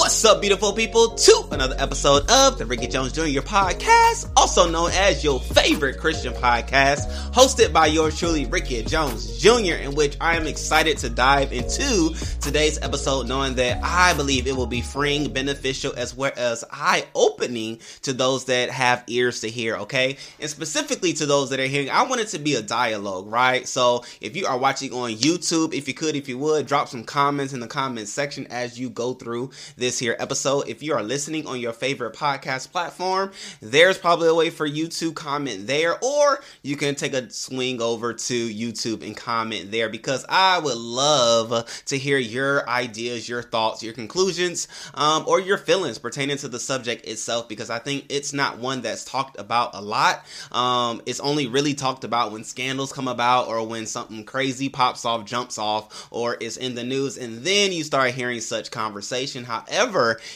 What's up, beautiful people, to another episode of the Ricky Jones Jr. podcast, also known as your favorite Christian podcast, hosted by yours truly, Ricky Jones Jr., in which I am excited to dive into today's episode, knowing that I believe it will be freeing, beneficial, as well as eye opening to those that have ears to hear, okay? And specifically to those that are hearing, I want it to be a dialogue, right? So if you are watching on YouTube, if you could, if you would, drop some comments in the comments section as you go through this here episode. If you are listening on your favorite podcast platform, there's probably a way for you to comment there, or you can take a swing over to YouTube and comment there because I would love to hear your ideas, your thoughts, your conclusions, um, or your feelings pertaining to the subject itself because I think it's not one that's talked about a lot. Um, it's only really talked about when scandals come about or when something crazy pops off, jumps off, or is in the news, and then you start hearing such conversation. However,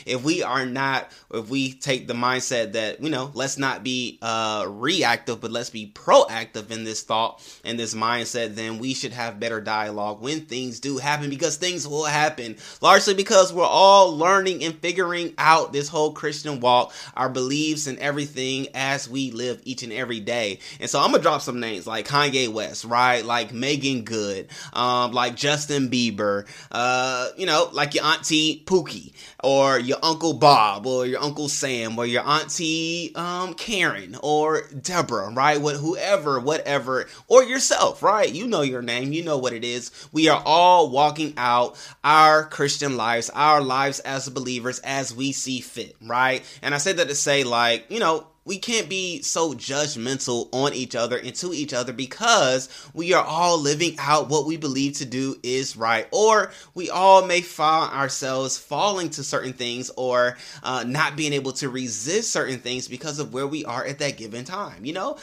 if we are not, if we take the mindset that, you know, let's not be uh, reactive, but let's be proactive in this thought and this mindset, then we should have better dialogue when things do happen because things will happen largely because we're all learning and figuring out this whole Christian walk, our beliefs and everything as we live each and every day. And so I'm gonna drop some names like Kanye West, right? Like Meagan Good, um, like Justin Bieber, uh, you know, like your auntie Pookie, or your uncle Bob or your uncle Sam or your auntie um, Karen or Deborah, right? What whoever, whatever, or yourself, right? You know your name, you know what it is. We are all walking out our Christian lives, our lives as believers as we see fit, right? And I say that to say, like, you know, we can't be so judgmental on each other and to each other because we are all living out what we believe to do is right or we all may find ourselves falling to certain things or uh, not being able to resist certain things because of where we are at that given time you know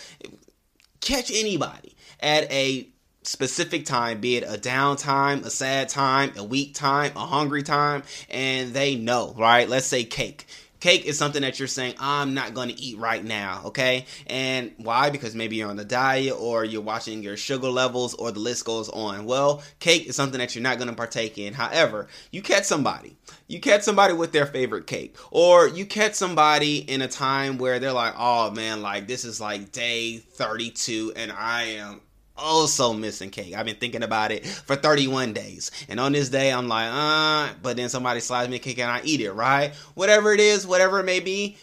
catch anybody at a specific time, be it a down time, a sad time, a weak time, a hungry time, and they know, right? Let's say cake. Cake is something that you're saying, I'm not going to eat right now, okay? And why? Because maybe you're on a diet or you're watching your sugar levels or the list goes on. Well, cake is something that you're not going to partake in. However, you catch somebody. You catch somebody with their favorite cake. Or you catch somebody in a time where they're like, oh man, like this is like day 32 and I am also missing cake. I've been thinking about it for 31 days. And on this day, I'm like, uh, but then somebody slides me a cake and I eat it, right? Whatever it is, whatever it may be,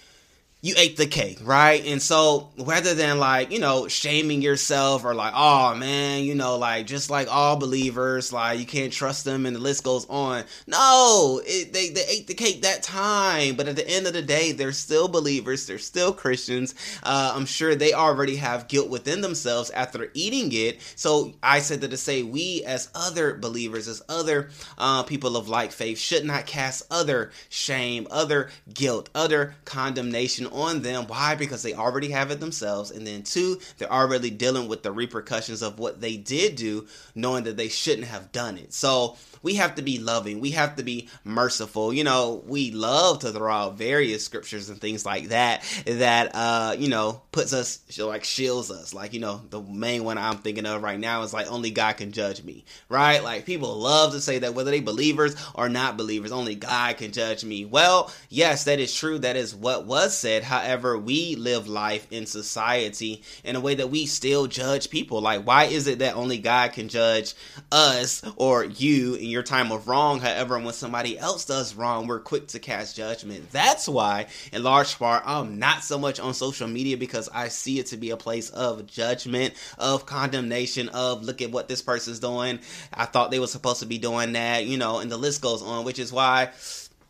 you ate the cake, right? And so rather than like, you know, shaming yourself or like, oh man, you know, like just like all believers, like you can't trust them and the list goes on. No, it, they, they ate the cake that time. But at the end of the day, they're still believers. They're still Christians. Uh, I'm sure they already have guilt within themselves after eating it. So I said that to say we as other believers, as other uh, people of like faith should not cast other shame, other guilt, other condemnation on them. Why? Because they already have it themselves. And then, two, they're already dealing with the repercussions of what they did do, knowing that they shouldn't have done it. So, we have to be loving. We have to be merciful. You know, we love to throw out various scriptures and things like that that uh, you know, puts us like shields us. Like, you know, the main one I'm thinking of right now is like only God can judge me. Right? Like people love to say that whether they believers or not believers, only God can judge me. Well, yes, that is true. That is what was said. However, we live life in society in a way that we still judge people. Like, why is it that only God can judge us or you in your time of wrong. However, when somebody else does wrong, we're quick to cast judgment. That's why, in large part, I'm not so much on social media because I see it to be a place of judgment, of condemnation, of look at what this person's doing. I thought they were supposed to be doing that, you know, and the list goes on, which is why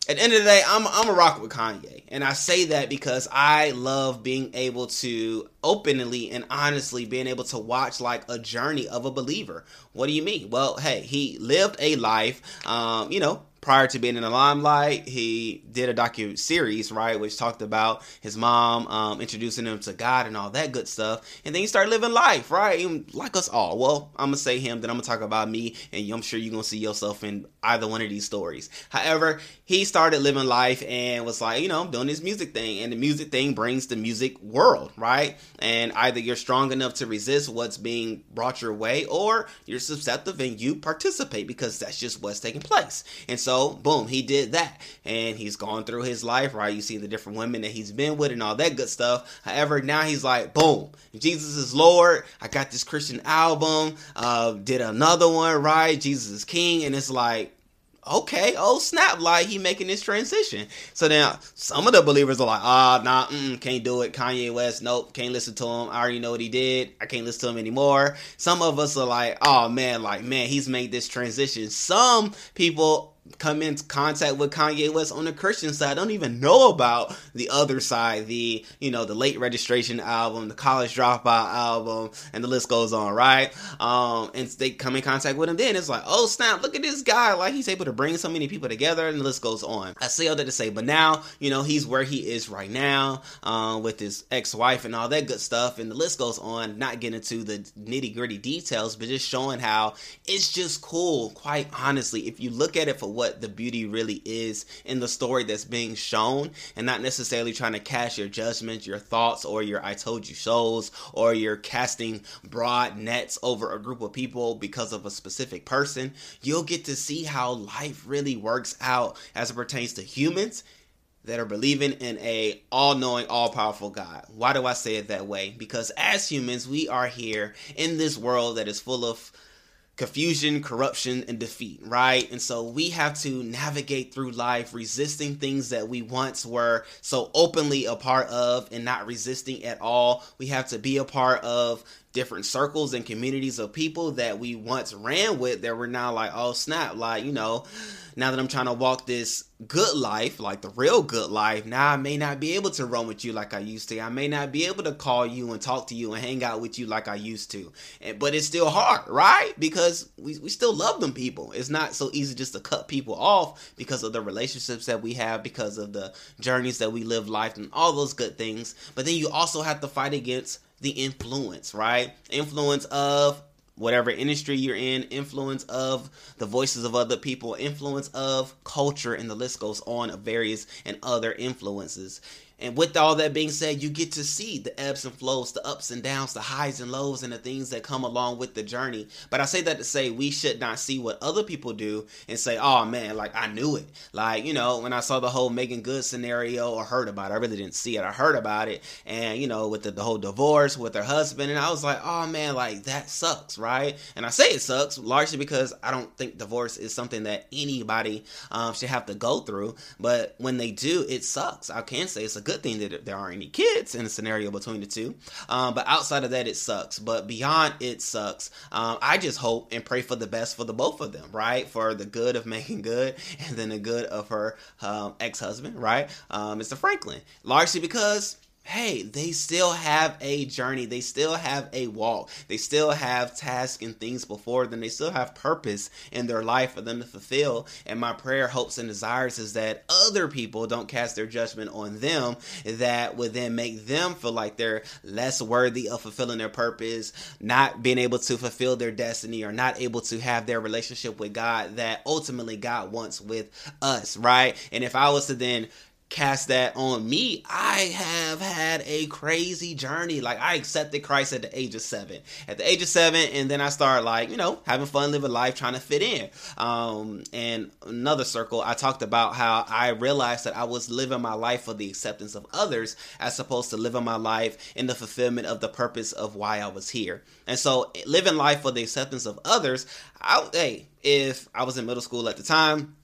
at the end of the day, I'm I'm a rock with Kanye, and I say that because I love being able to openly and honestly being able to watch like a journey of a believer. What do you mean? Well, hey, he lived a life, um, you know, prior to being in the limelight, he did a docu series, right, which talked about his mom um, introducing him to God and all that good stuff. And then he started living life, right, like us all. Well, I'm gonna say him, then I'm gonna talk about me, and I'm sure you're gonna see yourself in either one of these stories. However, he started living life and was like, you know, doing his music thing, and the music thing brings the music world, right? And either you're strong enough to resist what's being brought your way, or you're susceptible and you participate because that's just what's taking place. And so so, boom, he did that. And he's gone through his life, right? You see the different women that he's been with and all that good stuff. However, now he's like, boom, Jesus is Lord. I got this Christian album, uh, did another one, right? Jesus is King. And it's like, okay, oh snap, like he making this transition. So now some of the believers are like, ah, nah, can't do it. Kanye West, nope, can't listen to him. I already know what he did. I can't listen to him anymore. Some of us are like, oh man, like man, he's made this transition. Some people come in contact with Kanye West on the Christian side I don't even know about the other side, the you know the late registration album, the college dropout album, and the list goes on, right? Um, and they come in contact with him, then it's like, oh snap, look at this guy, like he's able to bring so many people together, and the list goes on. I say all that to say, but now you know he's where he is right now, um, with his ex-wife and all that good stuff, and the list goes on. Not getting into the nitty gritty details, but just showing how it's just cool. Quite honestly, if you look at it for what the beauty really is in the story that's being shown and not necessarily trying to cast your judgments, your thoughts, or your I told you shows, or you're casting broad nets over a group of people because of a specific person, you'll get to see how life really works out as it pertains to humans that are believing in a all-knowing all-powerful god. Why do i say it that way? Because as humans we are here in this world that is full of confusion, corruption, and defeat, right? And so we have to navigate through life resisting things that we once were so openly a part of and not resisting at all. We have to be a part of different circles and communities of people that we once ran with that we're now like, oh snap, like, you know, now that I'm trying to walk this good life, like the real good life, now I may not be able to run with you like I used to. I may not be able to call you and talk to you and hang out with you like I used to. And, but it's still hard, right? Because we, we still love them people. It's not so easy just to cut people off because of the relationships that we have, because of the journeys that we live life and all those good things. But then you also have to fight against the influence, right? Influence of whatever industry you're in, influence of the voices of other people, influence of culture, and the list goes on of various and other influences. And with all that being said, you get to see the ebbs and flows, the ups and downs, the highs and lows, and the things that come along with the journey. But I say that to say we should not see what other people do and say, oh man, like I knew it. Like, you know, when I saw the whole Meagan Good scenario or heard about it, I really didn't see it. I heard about it. And, you know, with the, the whole divorce with her husband, and I was like, oh man, like that sucks, right? And I say it sucks largely because I don't think divorce is something that anybody um, should have to go through. But when they do, it sucks. I can say it's a good thing that there aren't any kids in the scenario between the two. Um, but outside of that, it sucks. But beyond it sucks, um, I just hope and pray for the best for the both of them, right? For the good of Meagan Good and then the good of her um, ex husband, right? Um, Mr. Franklin. Largely because hey, they still have a journey. They still have a walk. They still have tasks and things before them. They still have purpose in their life for them to fulfill. And my prayer, hopes, and desires is that other people don't cast their judgment on them that would then make them feel like they're less worthy of fulfilling their purpose, not being able to fulfill their destiny, or not able to have their relationship with God that ultimately God wants with us, right? And if I was to then cast that on me, I have had a crazy journey. Like I accepted Christ at the age of seven. At the age of seven, and then I started like, you know, having fun, living life, trying to fit in. Um, and another circle, I talked about how I realized that I was living my life for the acceptance of others as opposed to living my life in the fulfillment of the purpose of why I was here. And so living life for the acceptance of others, I hey, if I was in middle school at the time,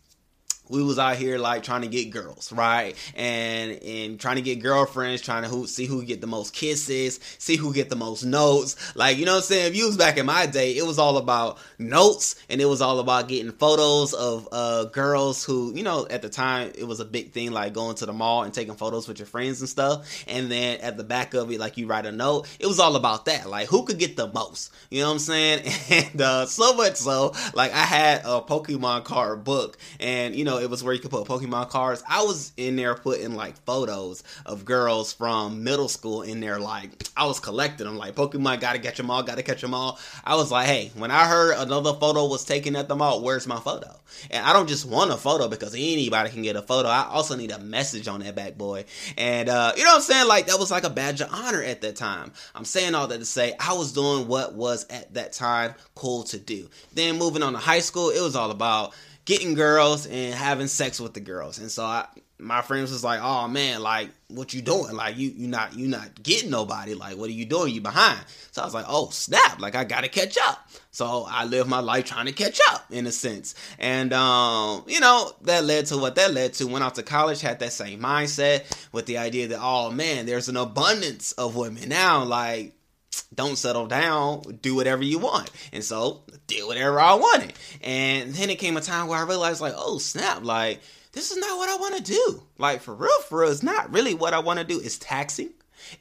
we was out here like trying to get girls, right? And and trying to get girlfriends, trying to who, see who get the most kisses, see who get the most notes. Like, you know what I'm saying? If you was back in my day, it was all about notes and it was all about getting photos of uh girls who, you know, at the time it was a big thing like going to the mall and taking photos with your friends and stuff. And then at the back of it, like you write a note. It was all about that. Like who could get the most. You know what I'm saying? And uh so much so, like I had a Pokemon card book and you know know, it was where you could put Pokemon cards. I was in there putting like photos of girls from middle school in there. Like I was collecting them. Like Pokemon, gotta catch them all, gotta catch them all. I was like, hey, when I heard another photo was taken at the mall, where's my photo? And I don't just want a photo because anybody can get a photo. I also need a message on that bad boy. And uh, you know what I'm saying? Like that was like a badge of honor at that time. I'm saying all that to say I was doing what was at that time cool to do. Then moving on to high school, it was all about getting girls and having sex with the girls. And so I, my friends was like, "Oh man, like what you doing? Like you you not you not getting nobody. Like what are you doing? You behind?" So I was like, "Oh snap! Like I gotta catch up." So I live my life trying to catch up in a sense, and um, you know that led to what that led to. Went out to college, had that same mindset with the idea that oh man, there's an abundance of women now. Like don't settle down, do whatever you want. And so did whatever I wanted. And then it came a time where I realized like, oh snap, like this is not what I want to do. Like for real, for real, it's not really what I want to do. It's taxing.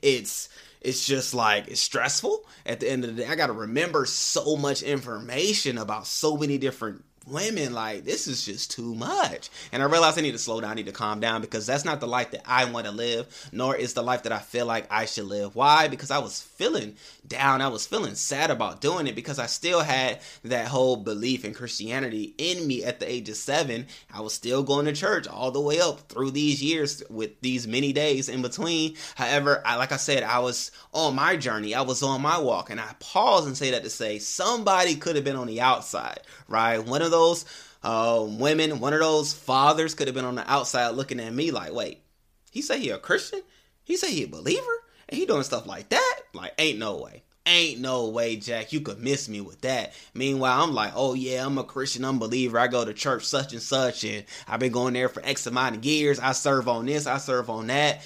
It's it's just like it's stressful. At the end of the day, I got to remember so much information about so many different women like this is just too much. And i realized i need to slow down i need to calm down because that's not the life that i want to live nor is the life that i feel like i should live. Why? Because i was feeling down i was feeling sad about doing it because i still had that whole belief in christianity in me at the age of seven. I was still going to church all the way up through these years with these many days in between. However I, like i said i was on my journey i was on my walk and i pause and say that to say somebody could have been on the outside right? One of those um, women, one of those fathers could have been on the outside looking at me like, wait, he say he a Christian? He say he a believer? And he doing stuff like that? Like, ain't no way. Ain't no way, Jack, you could miss me with that. Meanwhile, I'm like, oh yeah, I'm a Christian unbeliever. I go to church such and such, and I've been going there for X amount of years. I serve on this, I serve on that.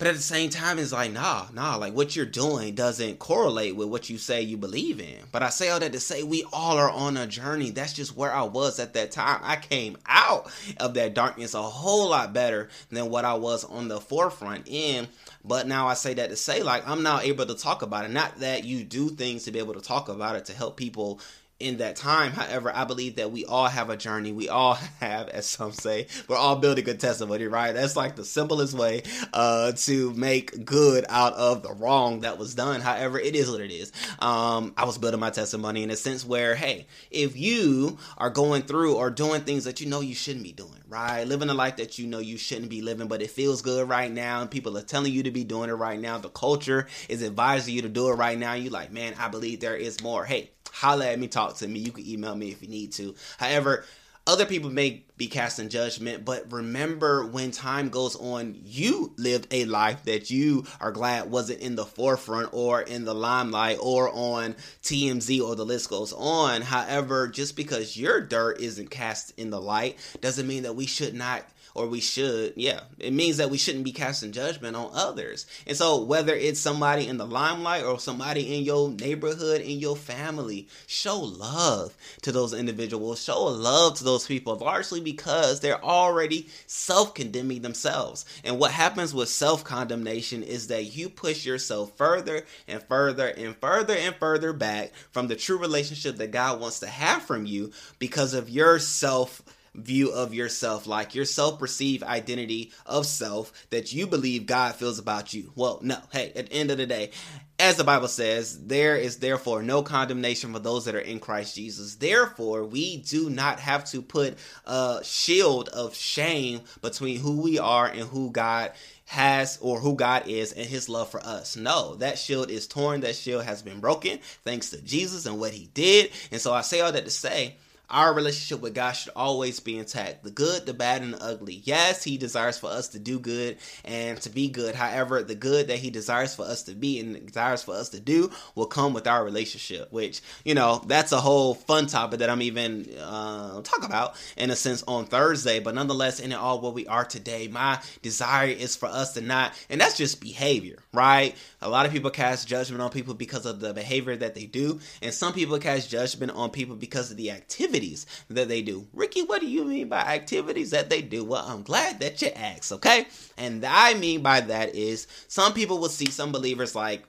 But at the same time, it's like, nah, nah, like what you're doing doesn't correlate with what you say you believe in. But I say all that to say we all are on a journey. That's just where I was at that time. I came out of that darkness a whole lot better than what I was on the forefront in. But now I say that to say, like, I'm now able to talk about it. Not that you do things to be able to talk about it to help people in that time. However, I believe that we all have a journey. We all have, as some say, we're all building a testimony, right? That's like the simplest way uh, to make good out of the wrong that was done. However, it is what it is. Um, I was building my testimony in a sense where, hey, if you are going through or doing things that you know you shouldn't be doing, right? Living a life that you know you shouldn't be living, but it feels good right now, and people are telling you to be doing it right now. The culture is advising you to do it right now. You like, man, I believe there is more. Hey, holla at me, talk to me. You can email me if you need to. However, other people may be casting judgment, but remember when time goes on, you lived a life that you are glad wasn't in the forefront or in the limelight or on TMZ or the list goes on. However, just because your dirt isn't cast in the light doesn't mean that we should not or we should, yeah, it means that we shouldn't be casting judgment on others. And so, whether it's somebody in the limelight or somebody in your neighborhood, in your family, show love to those individuals, show love to those people, largely because they're already self condemning themselves. And what happens with self condemnation is that you push yourself further and further and further and further back from the true relationship that God wants to have from you because of your self view of yourself, like your self perceived identity of self that you believe God feels about you. Well, no, hey, at the end of the day, as the Bible says, there is therefore no condemnation for those that are in Christ Jesus. Therefore, we do not have to put a shield of shame between who we are and who God has or who God is and his love for us. No, that shield is torn. That shield has been broken thanks to Jesus and what he did. And so I say all that to say, our relationship with God should always be intact. The good, the bad, and the ugly. Yes, He desires for us to do good and to be good. However, the good that He desires for us to be and desires for us to do will come with our relationship, which, you know, that's a whole fun topic that I'm even uh, talk about in a sense on Thursday. But nonetheless, in it all, what we are today, my desire is for us to not, and that's just behavior, right? A lot of people cast judgment on people because of the behavior that they do, and some people cast judgment on people because of the activity activities that they do. Ricky, what do you mean by activities that they do? Well, I'm glad that you asked, okay? And I mean by that is some people will see some believers like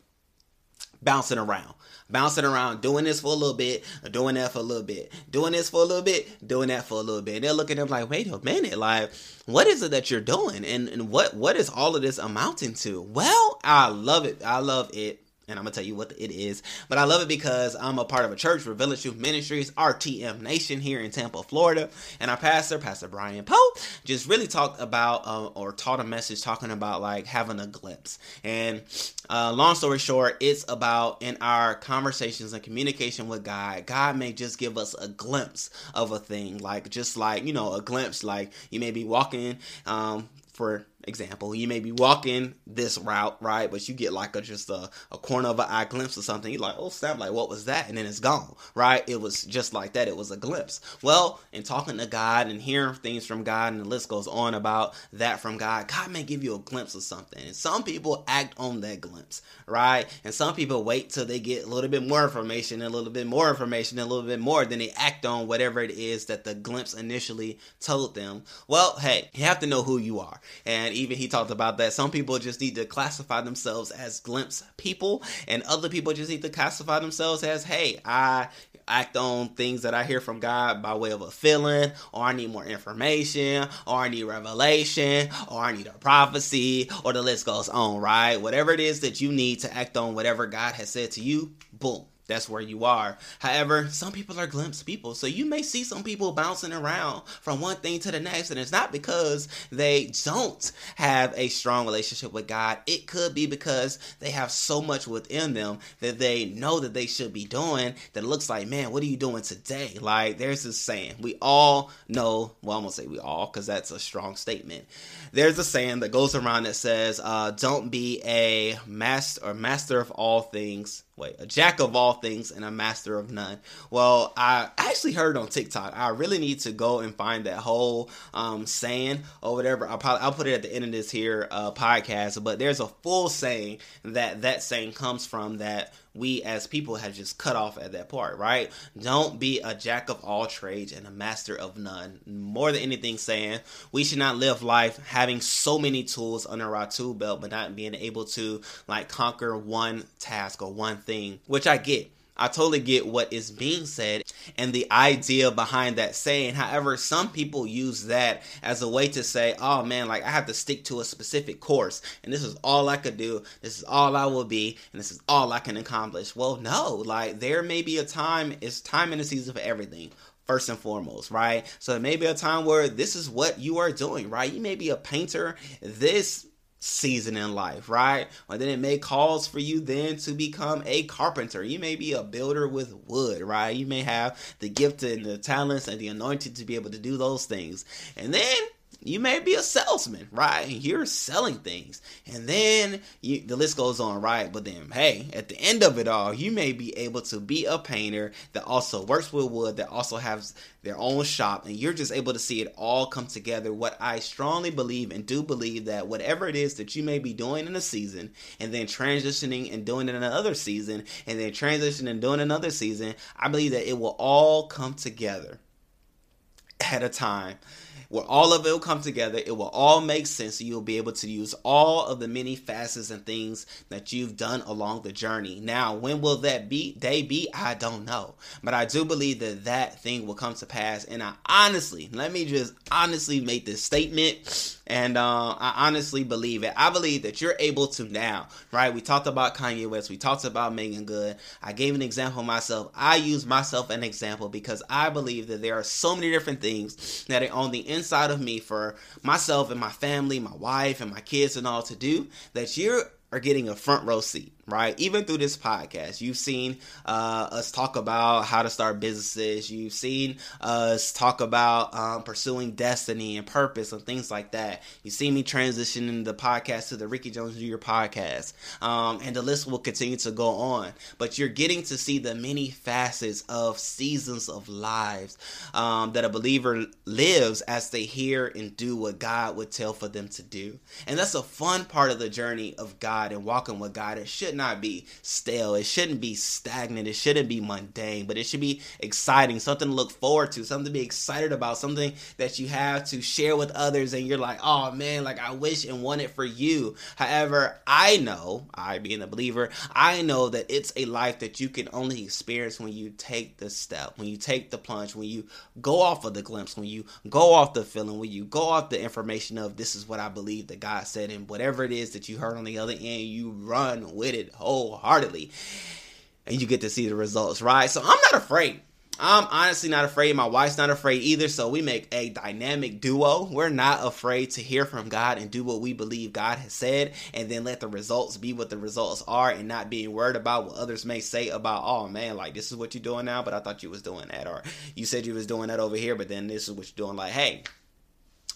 bouncing around bouncing around, doing this for a little bit, doing that for a little bit, doing this for a little bit, doing that for a little bit. And they're looking at them like, wait a minute, like, what is it that you're doing? And, and what what is all of this amounting to? Well, I love it. I love it and I'm gonna tell you what it is. But I love it because I'm a part of a church Village Youth Ministries, RTM Nation here in Tampa, Florida, and our pastor, Pastor Brian Poe, just really talked about uh, or taught a message talking about like having a glimpse. And uh, long story short, it's about in our conversations and communication with God, God may just give us a glimpse of a thing, like just like you know a glimpse, like you may be walking um, for example, you may be walking this route, right? But you get like a just a, a corner of an eye glimpse or something. You're like, oh snap, like what was that? And then it's gone, right? It was just like that. It was a glimpse. Well, in talking to God and hearing things from God, and the list goes on about that from God, God may give you a glimpse of something. And some people act on that glimpse, right? And some people wait till they get a little bit more information, a little bit more information, a little bit more, then they act on whatever it is that the glimpse initially told them. Well, hey, you have to know who you are. And even he talked about that. Some people just need to classify themselves as glimpse people and other people just need to classify themselves as hey i act on things that i hear from god by way of a feeling or i need more information or i need revelation or i need a prophecy or the list goes on right? Whatever it is that you need to act on whatever god has said to you boom that's where you are. However, some people are glimpse people. So you may see some people bouncing around from one thing to the next, and it's not because they don't have a strong relationship with God. It could be because they have so much within them that they know that they should be doing that looks like, man, what are you doing today? Like, there's this saying. We all know, well, I'm going to say we all because that's a strong statement. There's a saying that goes around that says, uh, don't be a master or master of all things wait, a jack of all things and a master of none. Well, I actually heard on TikTok. I really need to go and find that whole um, saying or whatever. I'll probably I'll put it at the end of this here uh, podcast. But there's a full saying that that saying comes from that we as people have just cut off at that part, right? Don't be a jack of all trades and a master of none. More than anything, saying we should not live life having so many tools under our tool belt, but not being able to like conquer one task or one thing, which I get. I totally get what is being said and the idea behind that saying. However, some people use that as a way to say, oh man, like I have to stick to a specific course and this is all I could do. This is all I will be and this is all I can accomplish. Well, no, like there may be a time, it's time and a season for everything first and foremost, right? So there may be a time where this is what you are doing, right? You may be a painter. This season in life, right? Or then it may cause for you then to become a carpenter. You may be a builder with wood, right? You may have the gift and the talents and the anointing to be able to do those things. And then you may be a salesman, right? And you're selling things. And then you, the list goes on, right? But then, hey, at the end of it all, you may be able to be a painter that also works with wood, that also has their own shop, and you're just able to see it all come together. What I strongly believe and do believe that whatever it is that you may be doing in a season, and then transitioning and doing it in another season, and then transitioning and doing another season, I believe that it will all come together at a time where all of it will come together. It will all make sense. So you'll be able to use all of the many facets and things that you've done along the journey. Now, when will that be day be? I don't know. But I do believe that that thing will come to pass. And I honestly, let me just honestly make this statement. And uh, I honestly believe it. I believe that you're able to now, right? We talked about Kanye West. We talked about Meagan Good. I gave an example myself. I use myself an example because I believe that there are so many different things that are on the inside inside of me for myself and my family, my wife and my kids and all to do that you are getting a front row seat right? Even through this podcast, you've seen uh, us talk about how to start businesses. You've seen us talk about um, pursuing destiny and purpose and things like that. You see me transitioning the podcast to the Ricky Jones Jr. podcast, um, and the list will continue to go on. But you're getting to see the many facets of seasons of lives um, that a believer lives as they hear and do what God would tell for them to do, and that's a fun part of the journey of God and walking with God. It should not be stale. It shouldn't be stagnant. It shouldn't be mundane, but it should be exciting, something to look forward to, something to be excited about, something that you have to share with others. And you're like, oh man, like I wish and want it for you. However, I know, I being a believer, I know that it's a life that you can only experience when you take the step, when you take the plunge, when you go off of the glimpse, when you go off the feeling, when you go off the information of this is what I believe that God said, and whatever it is that you heard on the other end, you run with it it wholeheartedly. And you get to see the results, right? So I'm not afraid. I'm honestly not afraid. My wife's not afraid either. So we make a dynamic duo. We're not afraid to hear from God and do what we believe God has said, and then let the results be what the results are, and not being worried about what others may say about, oh man, like this is what you're doing now, but I thought you was doing that, or you said you was doing that over here, but then this is what you're doing. Like, hey,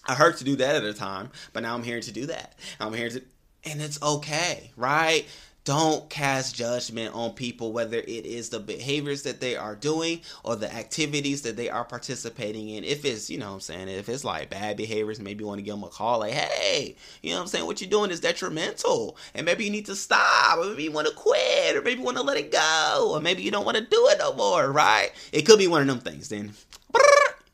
I heard to do that at a time, but now I'm here to do that. I'm here to, and it's okay, right? Don't cast judgment on people, whether it is the behaviors that they are doing or the activities that they are participating in. If it's, you know I'm saying, if it's like bad behaviors, maybe you want to give them a call, like, hey, you know I'm saying, what you're doing is detrimental. And maybe you need to stop, or maybe you want to quit, or maybe you want to let it go, or maybe you don't want to do it no more, right? It could be one of them things then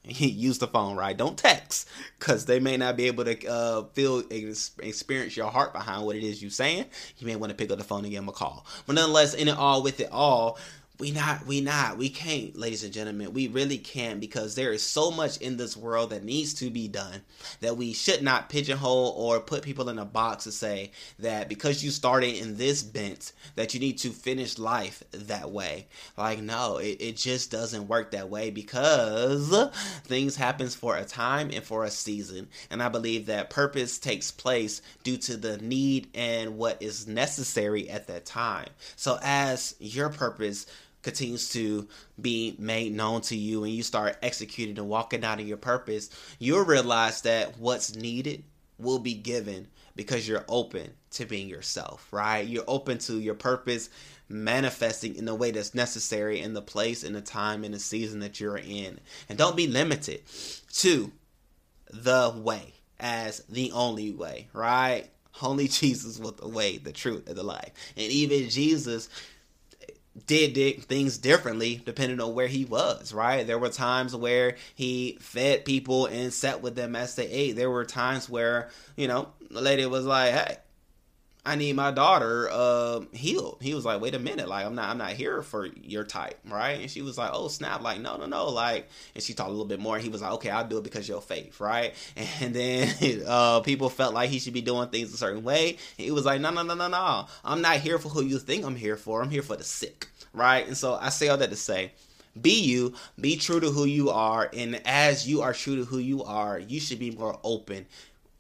use the phone, right? Don't text because they may not be able to uh, feel experience your heart behind what it is you're saying. You may want to pick up the phone and give them a call. But nonetheless, in it all, with it all, we not we not we can't ladies and gentlemen. We really can't because there is so much in this world that needs to be done that we should not pigeonhole or put people in a box to say that because you started in this bent that you need to finish life that way. Like no it, it just doesn't work that way because things happens for a time and for a season. And i believe that purpose takes place due to the need and what is necessary at that time. So as your purpose continues to be made known to you and you start executing and walking out of your purpose, you'll realize that what's needed will be given because you're open to being yourself, right? You're open to your purpose manifesting in the way that's necessary in the place, in the time, in the season that you're in. And don't be limited to the way as the only way, right? Only Jesus was the way, the truth, and the life. And even Jesus did, things differently depending on where he was, right? There were times where he fed people and sat with them as they ate. There were times where, you know, the lady was like, hey, I need my daughter uh, healed. He was like, wait a minute, like I'm not I'm not here for your type, right? And she was like, oh snap, like no no no, like and she talked a little bit more. he was like, okay, I'll do it because your faith, right? And then uh, people felt like he should be doing things a certain way. And he was like, no no no no no, I'm not here for who you think I'm here for. I'm here for the sick, right? And so I say all that to say be you, be true to who you are, and as you are true to who you are, you should be more open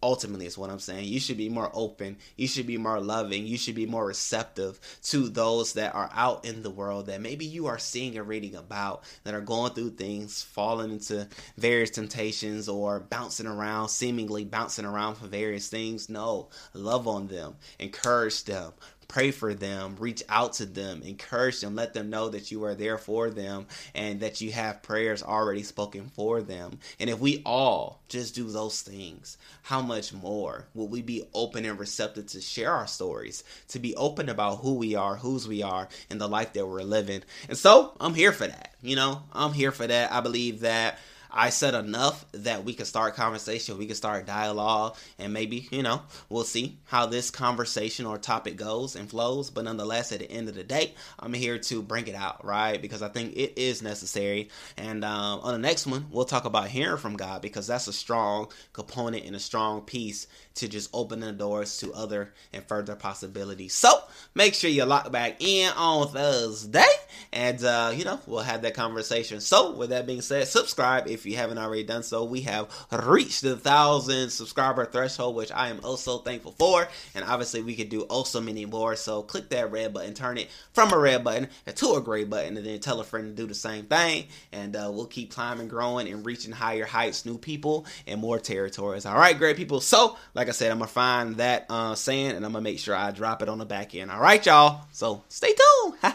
ultimately is what i'm saying. You should be more open. You should be more loving. You should be more receptive to those that are out in the world that maybe you are seeing and reading about that are going through things falling into various temptations or bouncing around seemingly bouncing around for various things. No love on them. Encourage them pray for them, reach out to them, encourage them, let them know that you are there for them and that you have prayers already spoken for them. And if we all just do those things, how much more will we be open and receptive to share our stories, to be open about who we are, whose we are, and the life that we're living? And so I'm here for that. You know, I'm here for that. I believe that I said enough that we can start conversation, we can start dialogue, and maybe, you know, we'll see how this conversation or topic goes and flows. But nonetheless, at the end of the day, I'm here to bring it out, right? Because I think it is necessary. And um, on the next one, we'll talk about hearing from God because that's a strong component and a strong piece to just open the doors to other and further possibilities. So make sure you lock back in on Thursday and, uh, you know, we'll have that conversation. So, with that being said, subscribe if you haven't already done so. We have reached the thousand subscriber threshold, which I am also thankful for. And obviously, we could do also many more. So, click that red button, turn it from a red button to a gray button, and then tell a friend to do the same thing. And uh, we'll keep climbing, growing, and reaching higher heights, new people, and more territories. All right, great people. So, like I said, I'm gonna find that uh, saying and I'm gonna make sure I drop it on the back end. All right, y'all. So stay tuned.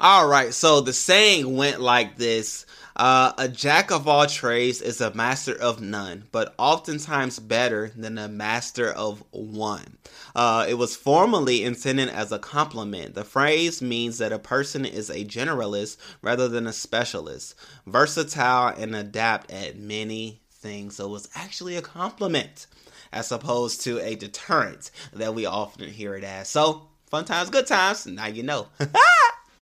all right. So the saying went like this. Uh, a jack of all trades is a master of none, but oftentimes better than a master of one. Uh, it was formerly intended as a compliment. The phrase means that a person is a generalist rather than a specialist, versatile and adapt at many things. So it was actually a compliment as opposed to a deterrent that we often hear it as. So, fun times, good times. Now you know.